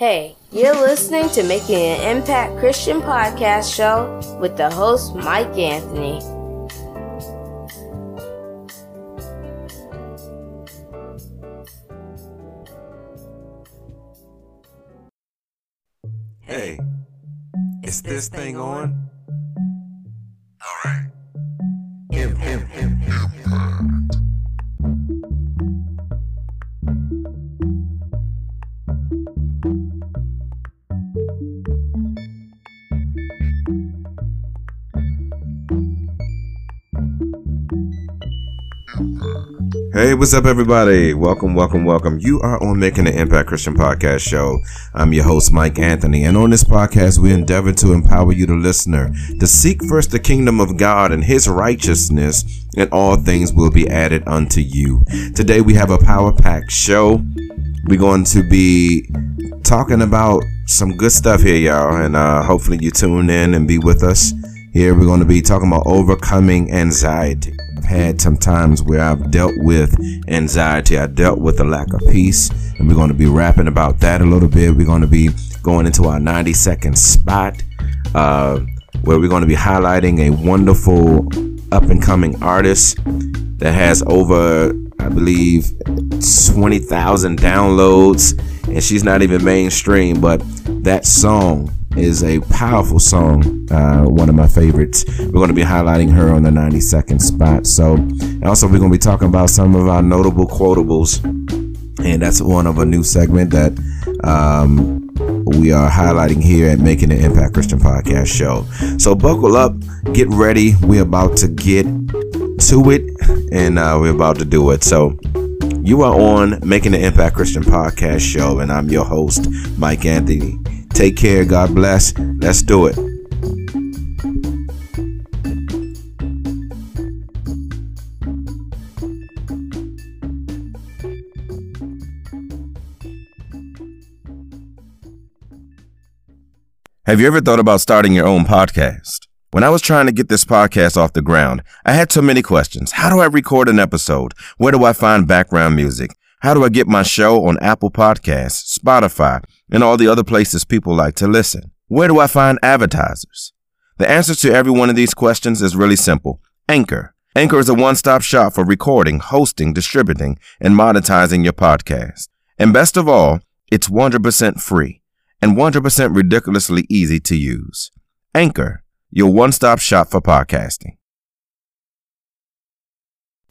Hey, you're listening to Making an Impact Christian Podcast Show with the host, Mike Anthony. Hey, is this thing on? All right. Him, him, him, him. Hey, what's up, everybody? Welcome, welcome, welcome. You are on Making an Impact Christian Podcast Show. I'm your host, Mike Anthony, and on this podcast, we endeavor to empower you, the listener, to seek first the kingdom of God and His righteousness, and all things will be added unto you. Today, we have a power packed show. We're going to be talking about some good stuff here, y'all, and uh, hopefully, you tune in and be with us. Here, we're going to be talking about overcoming anxiety. Had some times where I've dealt with anxiety. I dealt with a lack of peace, and we're going to be rapping about that a little bit. We're going to be going into our 90 second spot, uh, where we're going to be highlighting a wonderful up and coming artist that has over, I believe, 20,000 downloads, and she's not even mainstream, but that song is a powerful song, uh, one of my favorites. We're going to be highlighting her on the 90 second spot. So, also, we're going to be talking about some of our notable quotables, and that's one of a new segment that um, we are highlighting here at Making an Impact Christian Podcast Show. So, buckle up, get ready. We're about to get to it, and uh, we're about to do it. So, you are on Making an Impact Christian Podcast Show, and I'm your host, Mike Anthony. Take care. God bless. Let's do it. Have you ever thought about starting your own podcast? When I was trying to get this podcast off the ground, I had so many questions. How do I record an episode? Where do I find background music? How do I get my show on Apple Podcasts, Spotify, and all the other places people like to listen? Where do I find advertisers? The answer to every one of these questions is really simple. Anchor. Anchor is a one-stop shop for recording, hosting, distributing, and monetizing your podcast. And best of all, it's 100% free and 100% ridiculously easy to use. Anchor, your one-stop shop for podcasting.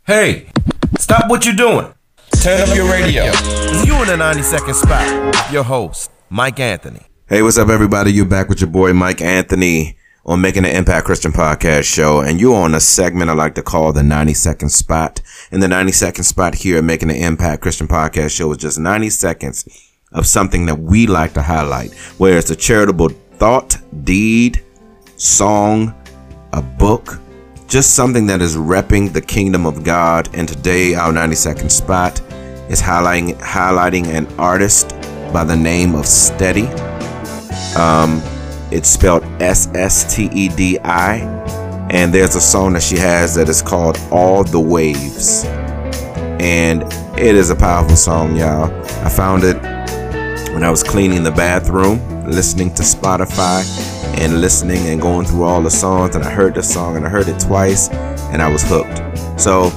Hey, stop what you're doing. Turn up your radio. It's you in the 90 second spot. Your host, Mike Anthony. Hey, what's up, everybody? You're back with your boy, Mike Anthony, on Making an Impact Christian Podcast Show. And you're on a segment I like to call the 90 second spot. And the 90 second spot here at Making an Impact Christian Podcast Show is just 90 seconds of something that we like to highlight, where it's a charitable thought, deed, song, a book, just something that is repping the kingdom of God. And today, our 90 second spot is highlighting, highlighting an artist by the name of Stedi. Um, it's spelled S S T E D I. And there's a song that she has that is called All the Waves. And it is a powerful song, y'all. I found it when I was cleaning the bathroom, listening to Spotify and listening and going through all the songs. And I heard the song and I heard it twice and I was hooked. So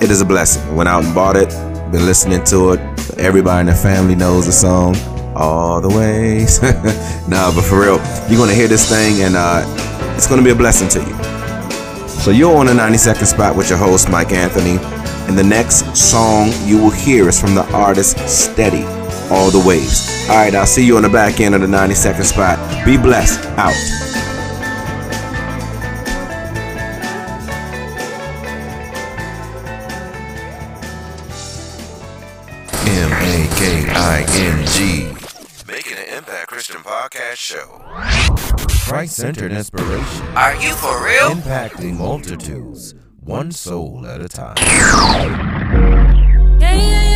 it is a blessing. Went out and bought it, been listening to it. Everybody in the family knows the song all the ways. nah, but for real, you're gonna hear this thing and uh, it's gonna be a blessing to you. So you're on the 90 second spot with your host, Mike Anthony. And the next song you will hear is from the artist Stedi, All the Waves. All right, I'll see you on the back end of the 90 second spot. Be blessed. Out. M A K I N G. Making an Impact Christian Podcast Show. Christ centered inspiration. Are you for real? Impacting multitudes, one soul at a time. Yeah, yeah, yeah, yeah,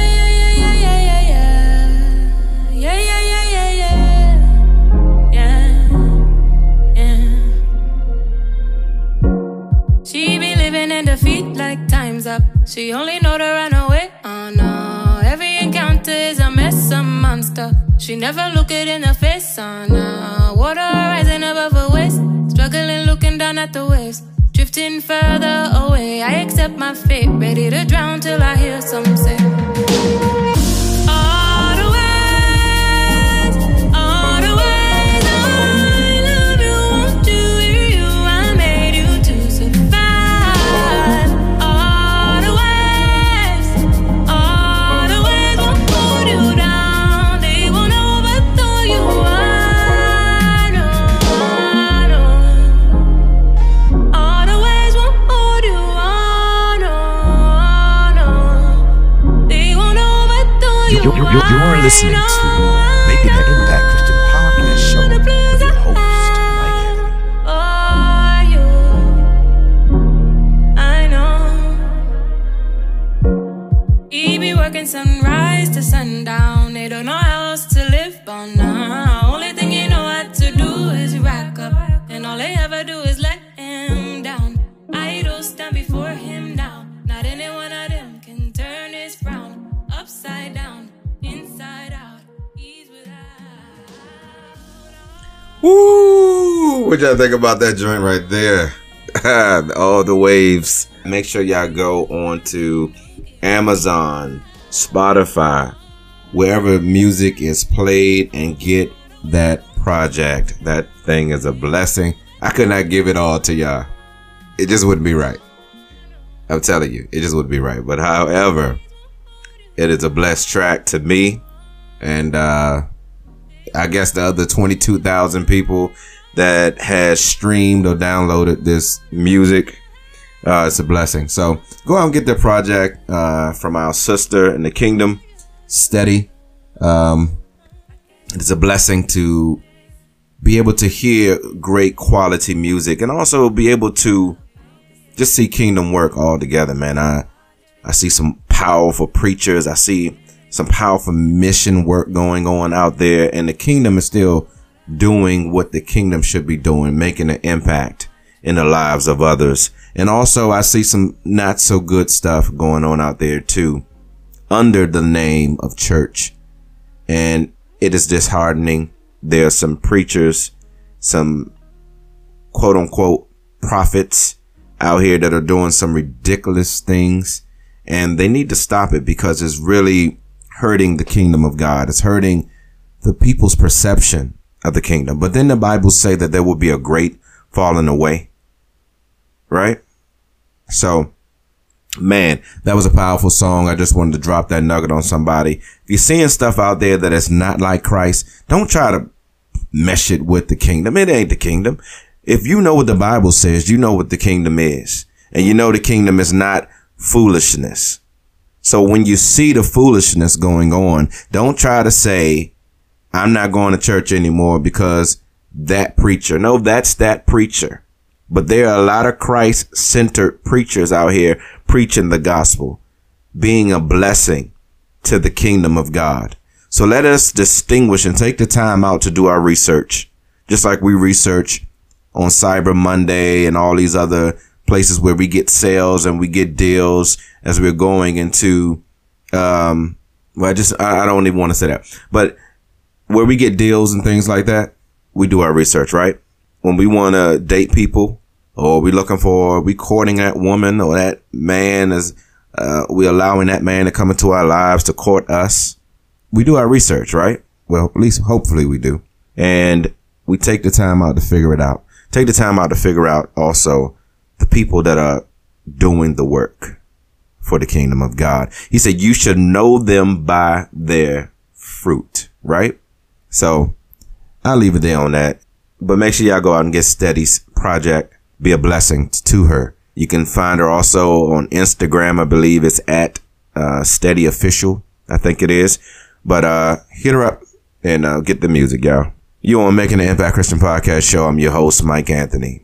in defeat like time's up. She only know to run away. Oh no. Every encounter is a mess, a monster. She never look it in the face, uh, nah. Water rising above her waist. Struggling, looking down at the waves. Drifting further away. I accept my fate. Ready to drown till I hear some say. Overthrow you. You, you, you, you are listening to Making an Impact Christian Podcast Show with your host, Mike Anthony. I know. He be working sunrise to sundown. They don't know how else to live on now. Only thing you know what to do is rack up, and all they ever do is let him down. Idols stand before him now. Not any one Woo! What y'all think about that joint right there? All the waves. Make sure y'all go on to Amazon, Spotify, wherever music is played and get that project. That thing is a blessing. I could not give it all to y'all. It just wouldn't be right. I'm telling you, it just wouldn't be right. But however, it is a blessed track to me. And uh I guess the other 22,000 people that has streamed or downloaded this music. Uh, it's a blessing. So go out and get the project uh, from our sister in the kingdom, Stedi. Um, it's a blessing to be able to hear great quality music and also be able to just see kingdom work all together, man. I I see some powerful preachers. I see some powerful mission work going on out there, and the kingdom is still doing what the kingdom should be doing, making an impact in the lives of others. And also, I see some not so good stuff going on out there too, under the name of church. And it is disheartening. There are some preachers, some quote unquote prophets out here that are doing some ridiculous things and they need to stop it because it's really hurting the kingdom of God. It's hurting the people's perception of the kingdom. But then the Bible say that there will be a great falling away. Right? So, man, that was a powerful song. I just wanted to drop that nugget on somebody. If you're seeing stuff out there that is not like Christ, don't try to mesh it with the kingdom. It ain't the kingdom. If you know what the Bible says, you know what the kingdom is. And you know the kingdom is not foolishness. So when you see the foolishness going on, don't try to say, I'm not going to church anymore because that preacher. No, that's that preacher. But there are a lot of Christ centered preachers out here preaching the gospel, being a blessing to the kingdom of God. So let us distinguish and take the time out to do our research, just like we research on Cyber Monday and all these other places where we get sales and we get deals as we're going into, um, well, I just, I, I don't even want to say that, but where we get deals and things like that, we do our research, right? When we want to date people or we looking for, we courting that woman or that man is, uh, we allowing that man to come into our lives to court us. We do our research, right? Well, at least hopefully we do. And we take the time out to figure it out. Take the time out to figure out also the people that are doing the work for the kingdom of God. He said, you should know them by their fruit, right? So I'll leave it there on that. But make sure y'all go out and get Stedi's project. Be a blessing to her. You can find her also on Instagram. I believe it's at uh, Steady Official. I think it is. But uh, hit her up and uh, get the music, y'all. You on Making an Impact Christian Podcast Show. I'm your host, Mike Anthony.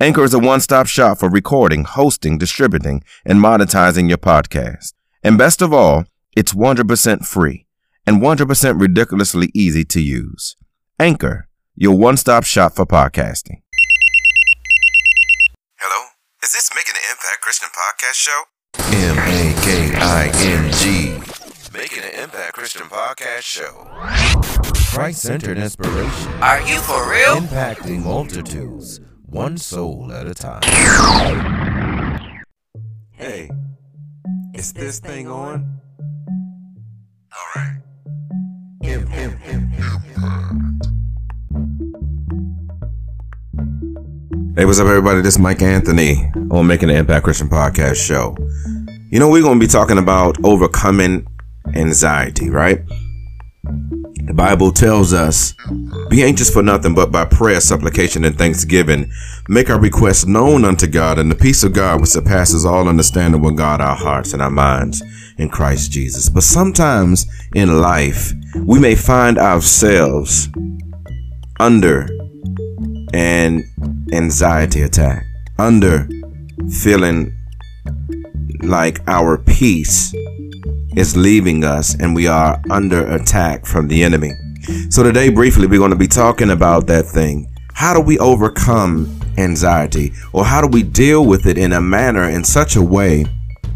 Anchor is a one-stop shop for recording, hosting, distributing, and monetizing your podcast. And best of all, it's 100% free and 100% ridiculously easy to use. Anchor, your one-stop shop for podcasting. Hello, is this Making an Impact Christian Podcast Show? M A K I N G. Making an Impact Christian Podcast Show. Christ centered inspiration. Are you for real? Impacting multitudes, one soul at a time. Hey, is this thing on? All right. Im- im- im- Hey, what's up, everybody? This is Mike Anthony on Making an Impact Christian Podcast Show. You know, we're going to be talking about overcoming anxiety, right? The Bible tells us, be anxious for nothing but by prayer, supplication, and thanksgiving. Make our requests known unto God, and the peace of God, which surpasses all understanding, will guard our hearts and our minds in Christ Jesus. But sometimes in life, we may find ourselves under an anxiety attack, under feeling like our peace is leaving us and we are under attack from the enemy. So today, briefly, we're going to be talking about that thing. How do we overcome anxiety or how do we deal with it in a manner in such a way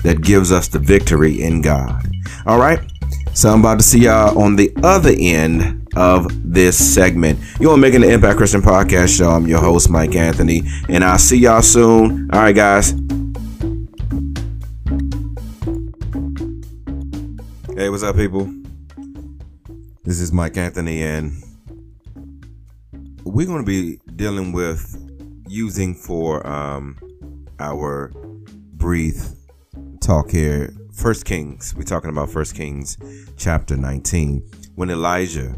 that gives us the victory in God? All right. So I'm about to see y'all on the other end of this segment. You're making the Impact Christian Podcast Show. I'm your host, Mike Anthony, and I'll see y'all soon. All right, guys. Hey, what's up, people? This is Mike Anthony, and we're going to be dealing with using for um, our breathe talk here. First Kings. We're talking about First Kings, chapter 19. When Elijah,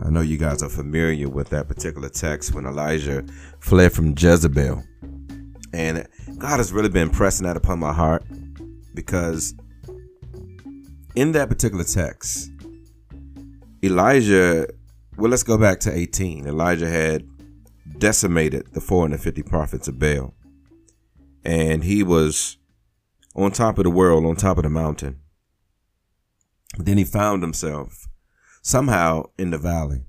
I know you guys are familiar with that particular text. When Elijah fled from Jezebel, and God has really been pressing that upon my heart because in that particular text, Elijah, well, let's go back to 18. Elijah had decimated the 450 prophets of Baal, and he was on top of the world, on top of the mountain. Then he found himself somehow in the valley.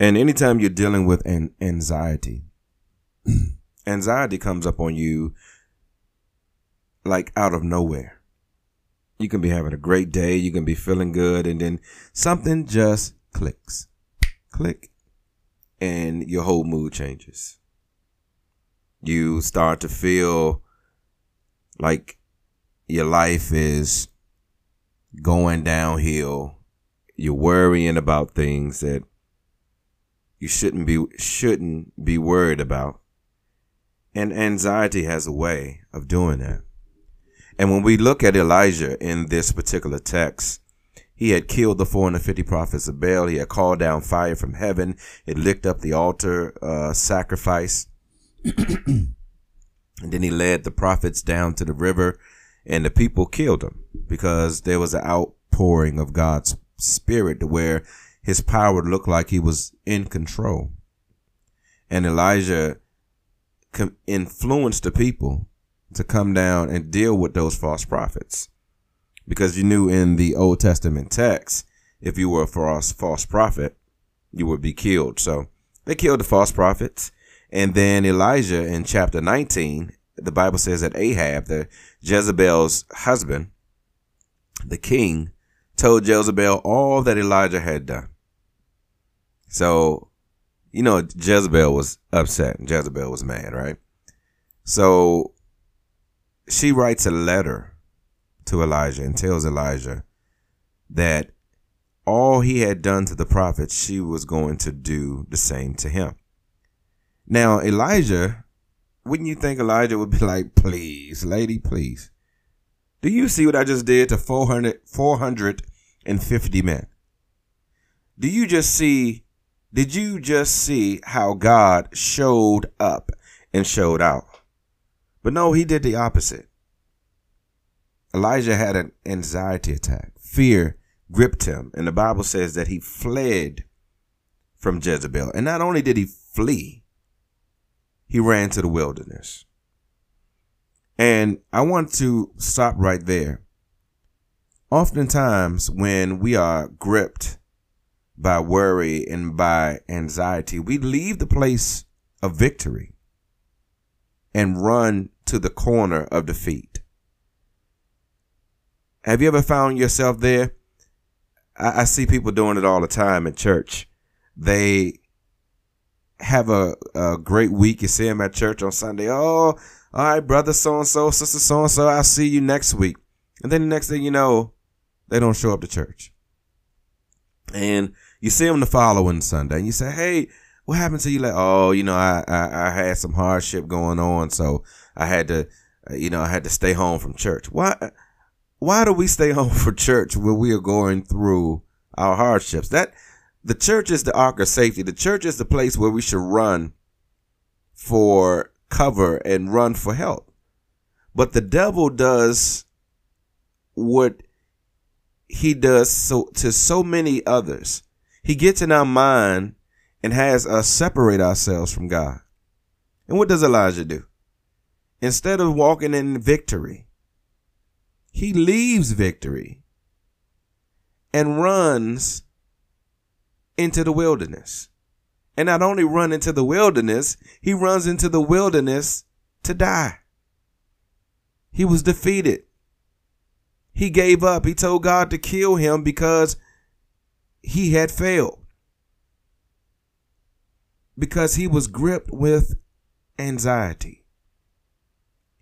And anytime you're dealing with an anxiety, anxiety comes up on you like out of nowhere. You can be having a great day, you can be feeling good, and then something just clicks. Click. And your whole mood changes. You start to feel like your life is going downhill. You're worrying about things that you shouldn't be shouldn't be worried about. And anxiety has a way of doing that. And when we look at Elijah in this particular text, he had killed the 450 prophets of Baal. He had called down fire from heaven. It licked up the altar uh, sacrifice. and then he led the prophets down to the river, and the people killed him because there was an outpouring of God's spirit to where his power looked like he was in control. And Elijah influenced the people to come down and deal with those false prophets. Because you knew in the Old Testament text, if you were a false, false prophet, you would be killed. So they killed the false prophets. And then Elijah in chapter 19, the Bible says that Ahab, the Jezebel's husband, the king, told Jezebel all that Elijah had done. So, you know, Jezebel was upset. Jezebel was mad, right? So she writes a letter to Elijah and tells Elijah that all he had done to the prophets, she was going to do the same to him. Now, Elijah, wouldn't you think Elijah would be like, please, lady, please? Do you see what I just did to 400, 450 men? Do you just see, did you just see how God showed up and showed out? But no, he did the opposite. Elijah had an anxiety attack. Fear gripped him. And the Bible says that he fled from Jezebel. And not only did he flee, he ran to the wilderness. And I want to stop right there. Oftentimes, when we are gripped by worry and by anxiety, we leave the place of victory and run to the corner of defeat. Have you ever found yourself there? I, I see people doing it all the time in church. They have a, a great week. You see them at church on Sunday. Oh, all right, brother so and so, sister so and so, I'll see you next week. And then the next thing you know, they don't show up to church. And you see them the following Sunday and you say, Hey, what happened to you? Like, oh, you know, I, I, I had some hardship going on. So I had to, uh, you know, I had to stay home from church. Why, why do we stay home for church when we are going through our hardships? That, the church is the ark of safety. The church is the place where we should run for cover and run for help. But the devil does what he does so to so many others. He gets in our mind and has us separate ourselves from God. And what does Elijah do? Instead of walking in victory, he leaves victory and runs into the wilderness. And not only run into the wilderness, he runs into the wilderness to die. He was defeated. He gave up. He told God to kill him because he had failed. Because he was gripped with anxiety.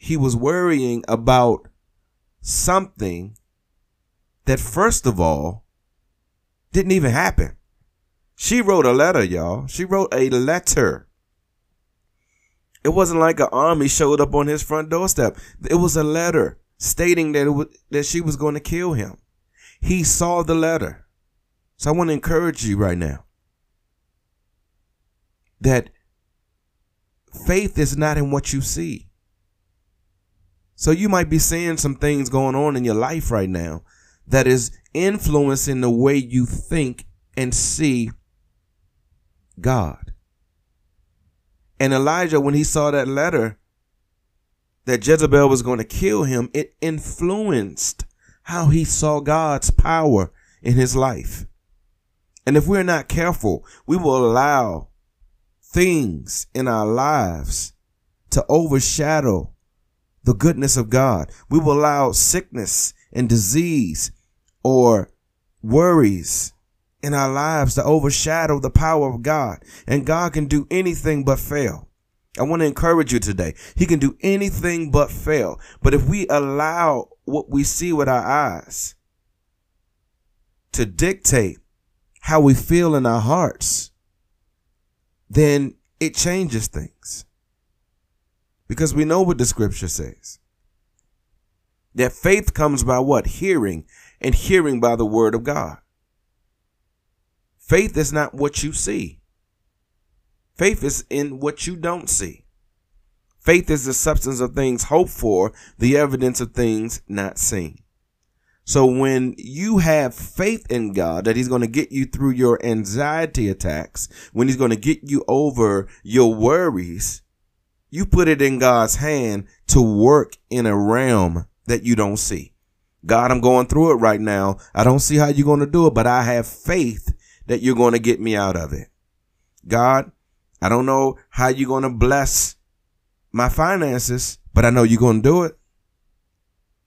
He was worrying about something that, first of all, didn't even happen. She wrote a letter, y'all. She wrote a letter. It wasn't like an army showed up on his front doorstep. It was a letter stating that that she was going to kill him. He saw the letter. So I want to encourage you right now that faith is not in what you see. So you might be seeing some things going on in your life right now that is influencing the way you think and see God. And Elijah, when he saw that letter that Jezebel was going to kill him, it influenced how he saw God's power in his life. And if we're not careful, we will allow things in our lives to overshadow the goodness of God. We will allow sickness and disease or worries in our lives to overshadow the power of God. And God can do anything but fail. I want to encourage you today. He can do anything but fail. But if we allow what we see with our eyes to dictate how we feel in our hearts, then it changes things. Because we know what the scripture says. That faith comes by what? Hearing, and hearing by the word of God. Faith is not what you see. Faith is in what you don't see. Faith is the substance of things hoped for, the evidence of things not seen. So when you have faith in God that he's going to get you through your anxiety attacks, when he's going to get you over your worries, you put it in God's hand to work in a realm that you don't see. God, I'm going through it right now. I don't see how you're going to do it, but I have faith that you're going to get me out of it. God, I don't know how you're going to bless my finances, but I know you're going to do it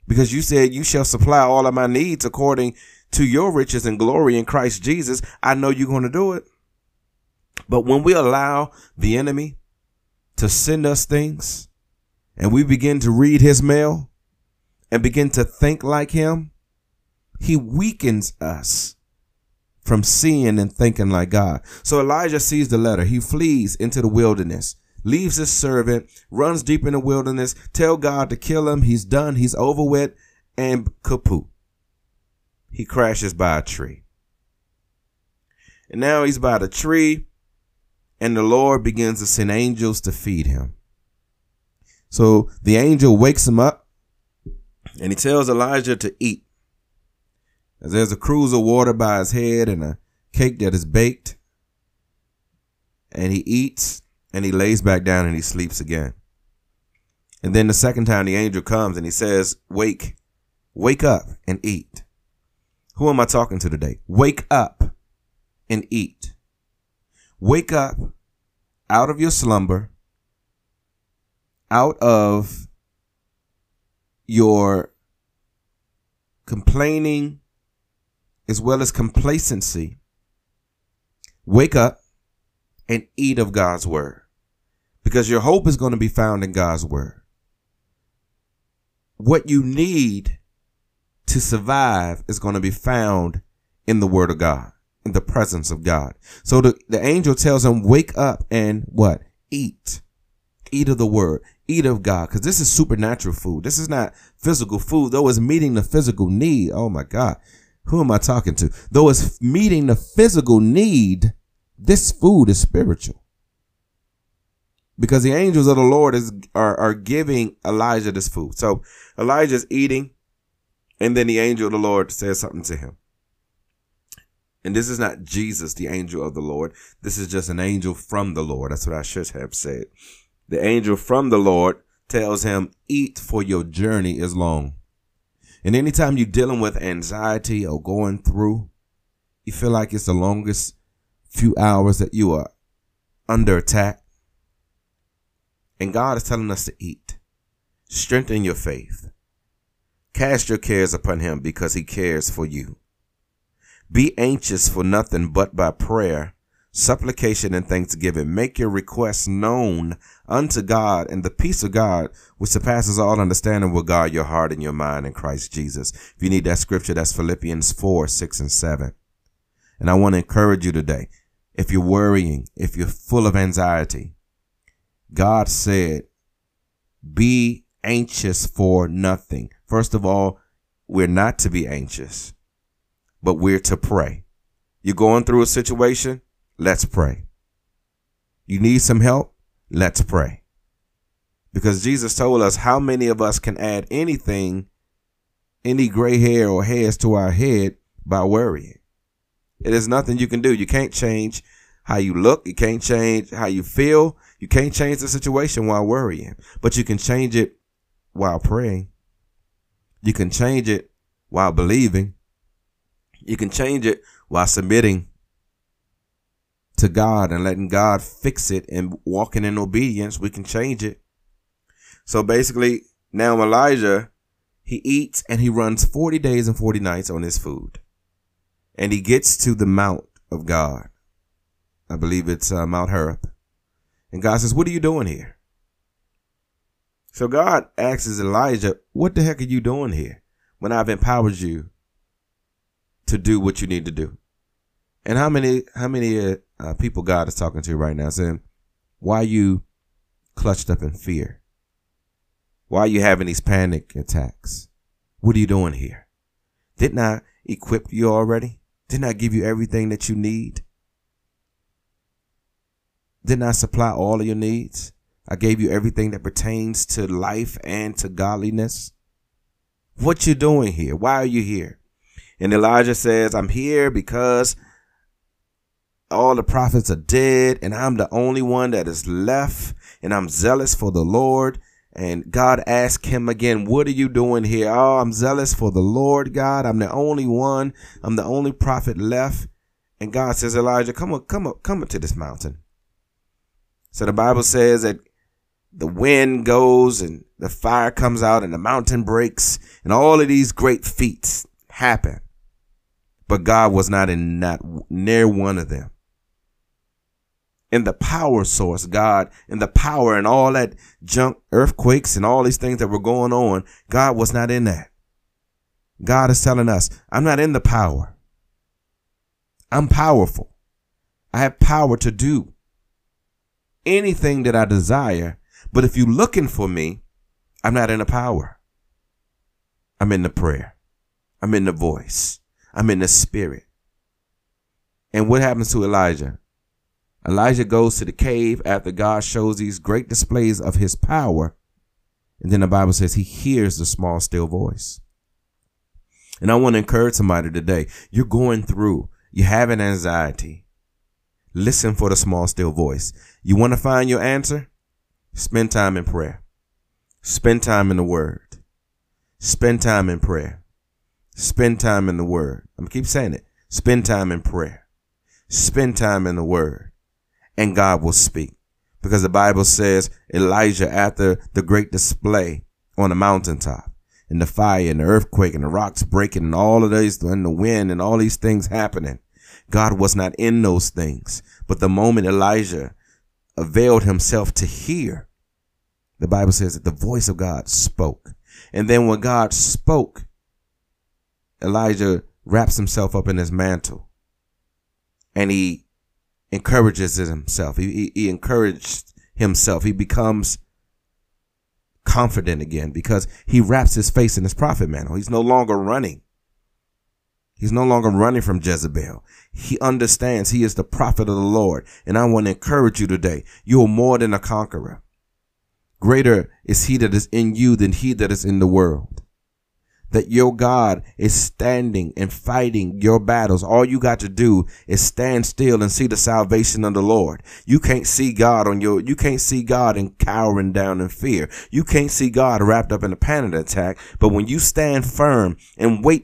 because you said you shall supply all of my needs according to your riches and glory in Christ Jesus. I know you're going to do it. But when we allow the enemy to send us things and we begin to read his mail and begin to think like him, he weakens us from seeing and thinking like God. So Elijah sees the letter. He flees into the wilderness, leaves his servant, runs deep in the wilderness, tell God to kill him. He's done. He's over with and kaput. He crashes by a tree. And now he's by the tree and the Lord begins to send angels to feed him. So the angel wakes him up and he tells Elijah to eat. As there's a cruse of water by his head and a cake that is baked. and he eats and he lays back down and he sleeps again. And then the second time the angel comes and he says, Wake, wake up and eat. Who am I talking to today? Wake up and eat. Wake up out of your slumber, out of your complaining as well as complacency. Wake up and eat of God's word because your hope is going to be found in God's word. What you need to survive is going to be found in the word of God, the presence of God. So the, the angel tells him, wake up and what? Eat. Eat of the word. Eat of God. Cause this is supernatural food. This is not physical food, though it's meeting the physical need. Oh my God. Who am I talking to? Though it's meeting the physical need, this food is spiritual. Because the angels of the Lord is are, are giving Elijah this food. So Elijah's eating, and then the angel of the Lord says something to him. And this is not Jesus, the angel of the Lord. This is just an angel from the Lord. That's what I should have said. The angel from the Lord tells him, Eat, for your journey is long. And anytime you're dealing with anxiety or going through, you feel like it's the longest few hours that you are under attack. And God is telling us to eat. Strengthen your faith. Cast your cares upon him because he cares for you. Be anxious for nothing but by prayer, supplication, and thanksgiving. Make your requests known unto God, and the peace of God, which surpasses all understanding, will guard your heart and your mind in Christ Jesus. If you need that scripture, that's Philippians 4, 6, and 7. And I want to encourage you today. If you're worrying, if you're full of anxiety, God said, be anxious for nothing. First of all, we're not to be anxious, but we're to pray. You're going through a situation? Let's pray. You need some help? Let's pray. Because Jesus told us how many of us can add anything, any gray hair or hairs to our head by worrying. It is nothing you can do. You can't change how you look. You can't change how you feel. You can't change the situation while worrying, but you can change it while praying. You can change it while believing. You can change it while submitting to God and letting God fix it and walking in obedience. We can change it. So basically, now Elijah, he eats and he runs 40 days and 40 nights on his food. And he gets to the Mount of God. I believe it's uh, Mount Horeb. And God says, What are you doing here? So God asks Elijah, What the heck are you doing here when I've empowered you to do what you need to do? And how many how many uh, uh, people God is talking to right now saying, Why you clutched up in fear? Why are you having these panic attacks? What are you doing here? Didn't I equip you already? Didn't I give you everything that you need? Didn't I supply all of your needs? I gave you everything that pertains to life and to godliness. What you doing here? Why are you here? And Elijah says, I'm here because all the prophets are dead and I'm the only one that is left and I'm zealous for the Lord. And God asked him again, what are you doing here? Oh, I'm zealous for the Lord God. I'm the only one. I'm the only prophet left. And God says, Elijah, come up, come up, come up to this mountain. So the Bible says that the wind goes and the fire comes out and the mountain breaks and all of these great feats happen. But God was not in not near one of them. In the power source, God, in the power and all that junk, earthquakes and all these things that were going on, God was not in that. God is telling us, I'm not in the power. I'm powerful. I have power to do anything that I desire. But if you're looking for me, I'm not in the power. I'm in the prayer. I'm in the voice. I'm in the spirit. And what happens to Elijah? Elijah goes to the cave after God shows these great displays of his power. And then the Bible says he hears the small, still voice. And I want to encourage somebody today. You're going through, you're having anxiety. Listen for the small, still voice. You want to find your answer? Spend time in prayer. Spend time in the word. Spend time in prayer. Spend time in the word. I'm keep saying it. Spend time in prayer. Spend time in the word. And God will speak. Because the Bible says Elijah, after the great display on the mountaintop, and the fire and the earthquake and the rocks breaking and all of these and the wind and all these things happening, God was not in those things. But the moment Elijah availed himself to hear, the Bible says that the voice of God spoke. And then when God spoke, Elijah wraps himself up in his mantle and he encourages himself. He, he, he encouraged himself. He becomes confident again because he wraps his face in his prophet mantle. He's no longer running. He's no longer running from Jezebel. He understands he is the prophet of the Lord. And I want to encourage you today. You are more than a conqueror. Greater is he that is in you than he that is in the world that your God is standing and fighting your battles. All you got to do is stand still and see the salvation of the Lord. You can't see God on your, you can't see God in cowering down in fear. You can't see God wrapped up in a panic attack. But when you stand firm and wait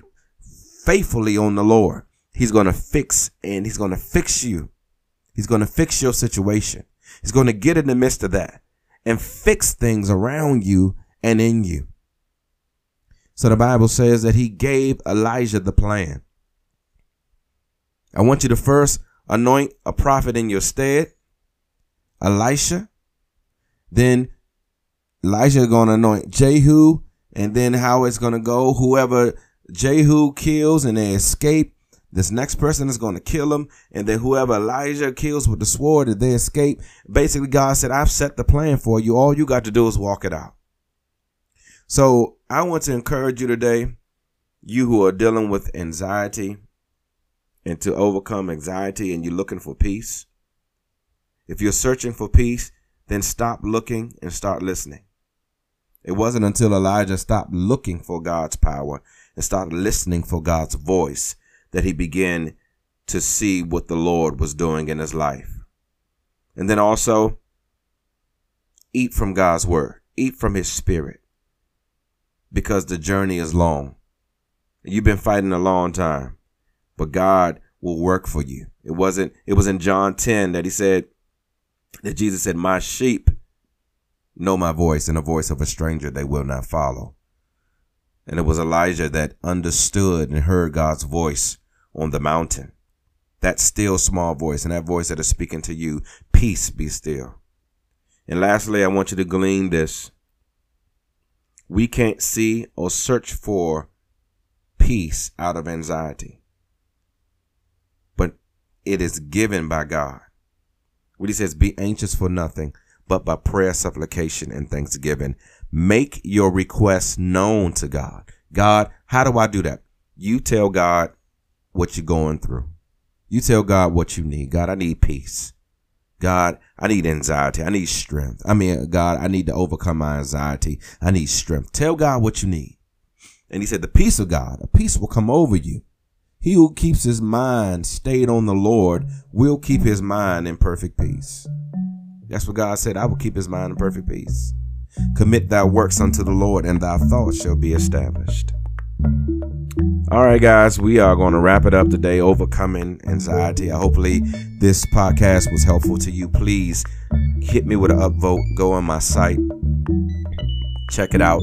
faithfully on the Lord, he's going to fix and he's going to fix you. He's going to fix your situation. He's going to get in the midst of that and fix things around you and in you. So the Bible says that he gave Elijah the plan. I want you to first anoint a prophet in your stead, Elisha. Then Elijah going to anoint Jehu, and then how it's going to go. Whoever Jehu kills and they escape, this next person is going to kill him, and then whoever Elijah kills with the sword, if they escape, basically God said, "I've set the plan for you. All you got to do is walk it out." So I want to encourage you today, you who are dealing with anxiety and to overcome anxiety and you're looking for peace. If you're searching for peace, then stop looking and start listening. It wasn't until Elijah stopped looking for God's power and started listening for God's voice that he began to see what the Lord was doing in his life. And then also eat from God's word, eat from his spirit because the journey is long. You've been fighting a long time, but God will work for you. It wasn't, it was in John 10 that he said, that Jesus said, My sheep know my voice, and the voice of a stranger they will not follow. And it was Elijah that understood and heard God's voice on the mountain. That still small voice and that voice that is speaking to you, peace be still. And lastly, I want you to glean this we can't see or search for peace out of anxiety. But it is given by God. What he says, be anxious for nothing, but by prayer, supplication, and thanksgiving. Make your requests known to God. God, how do I do that? You tell God what you're going through. You tell God what you need. God, I need peace. God, I need anxiety. I need strength. I mean, God, I need to overcome my anxiety. I need strength. Tell God what you need. And he said, the peace of God, a peace will come over you. He who keeps his mind stayed on the Lord will keep his mind in perfect peace. That's what God said. I will keep his mind in perfect peace. Commit thy works unto the Lord and thy thoughts shall be established. All right, guys, we are going to wrap it up today. Overcoming anxiety. Hopefully, this podcast was helpful to you. Please hit me with an upvote. Go on my site, check it out.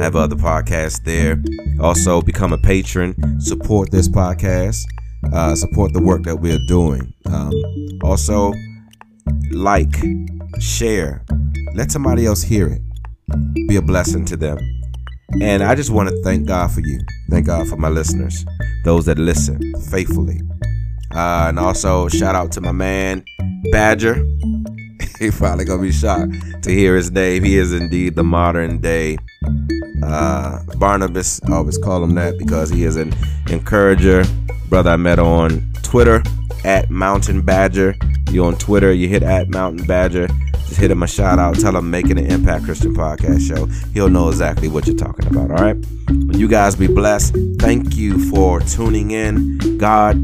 I have other podcasts there. Also, become a patron. Support this podcast. Uh, support the work that we're doing. Um, also, like, share, let somebody else hear it. Be a blessing to them. And I just want to thank God for you. Thank God for my listeners, those that listen faithfully. Uh, and also, shout out to my man, Badger. he probably gonna be shocked to hear his name. He is indeed the modern day uh, Barnabas. I always call him that because he is an encourager. Brother I met on Twitter at Mountain Badger. You on Twitter, you hit at Mountain Badger. Just hit him a shout out. Tell him making an Impact Christian podcast show. He'll know exactly what you're talking about. All right. You guys be blessed. Thank you for tuning in. God,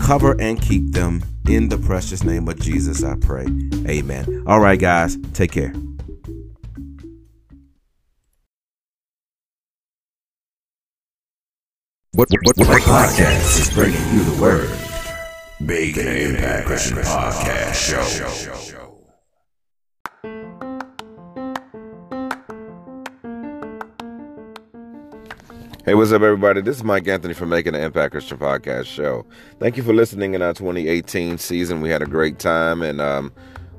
cover and keep them In the precious name of Jesus, I pray. Amen. All right, guys, take care. What, what, what, podcast is bringing you the word? Bacon Impact Christian Podcast Show. Hey, what's up, everybody? This is Mike Anthony from Making an Impact Christian Podcast Show. Thank you for listening in our 2018 season. We had a great time and um,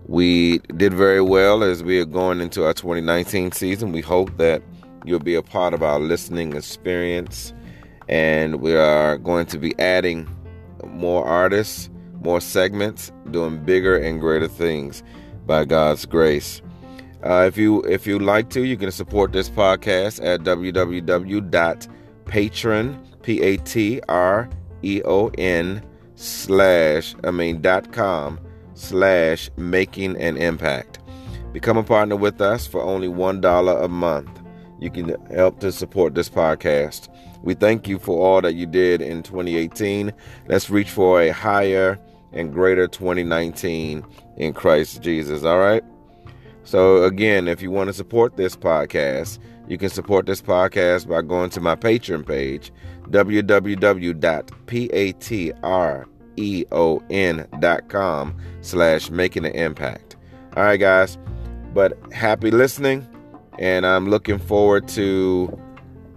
we did very well as we are going into our 2019 season. We hope that you'll be a part of our listening experience and we are going to be adding more artists, more segments, doing bigger and greater things by God's grace. Uh, if you if you like to, you can support this podcast at www.patreon p a t r e o n slash I mean dot com slash making an impact. Become a partner with us for only one dollar a month. You can help to support this podcast. We thank you for all that you did in 2018. Let's reach for a higher and greater 2019 in Christ Jesus. All right. So, again, if you want to support this podcast, you can support this podcast by going to my Patreon page, www.patreon.com slash making an impact. All right, guys. But happy listening, and I'm looking forward to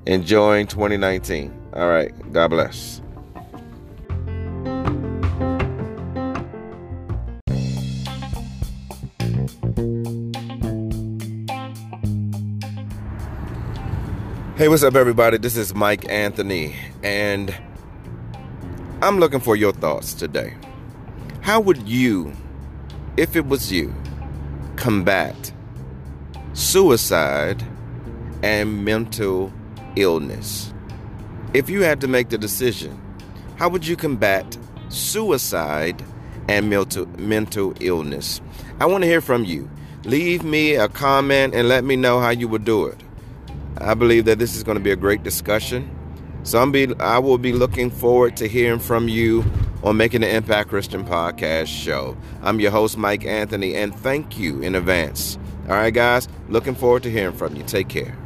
enjoying 2019. All right. God bless. Hey, what's up, everybody? This is Mike Anthony, and I'm looking for your thoughts today. How would you, if it was you, combat suicide and mental illness? If you had to make the decision, how would you combat suicide and mental, mental illness? I want to hear from you. Leave me a comment and let me know how you would do it. I believe that this is going to be a great discussion. So I'm be, I will be looking forward to hearing from you on Making the Impact Christian Podcast show. I'm your host, Mike Anthony, and thank you in advance. All right, guys, looking forward to hearing from you. Take care.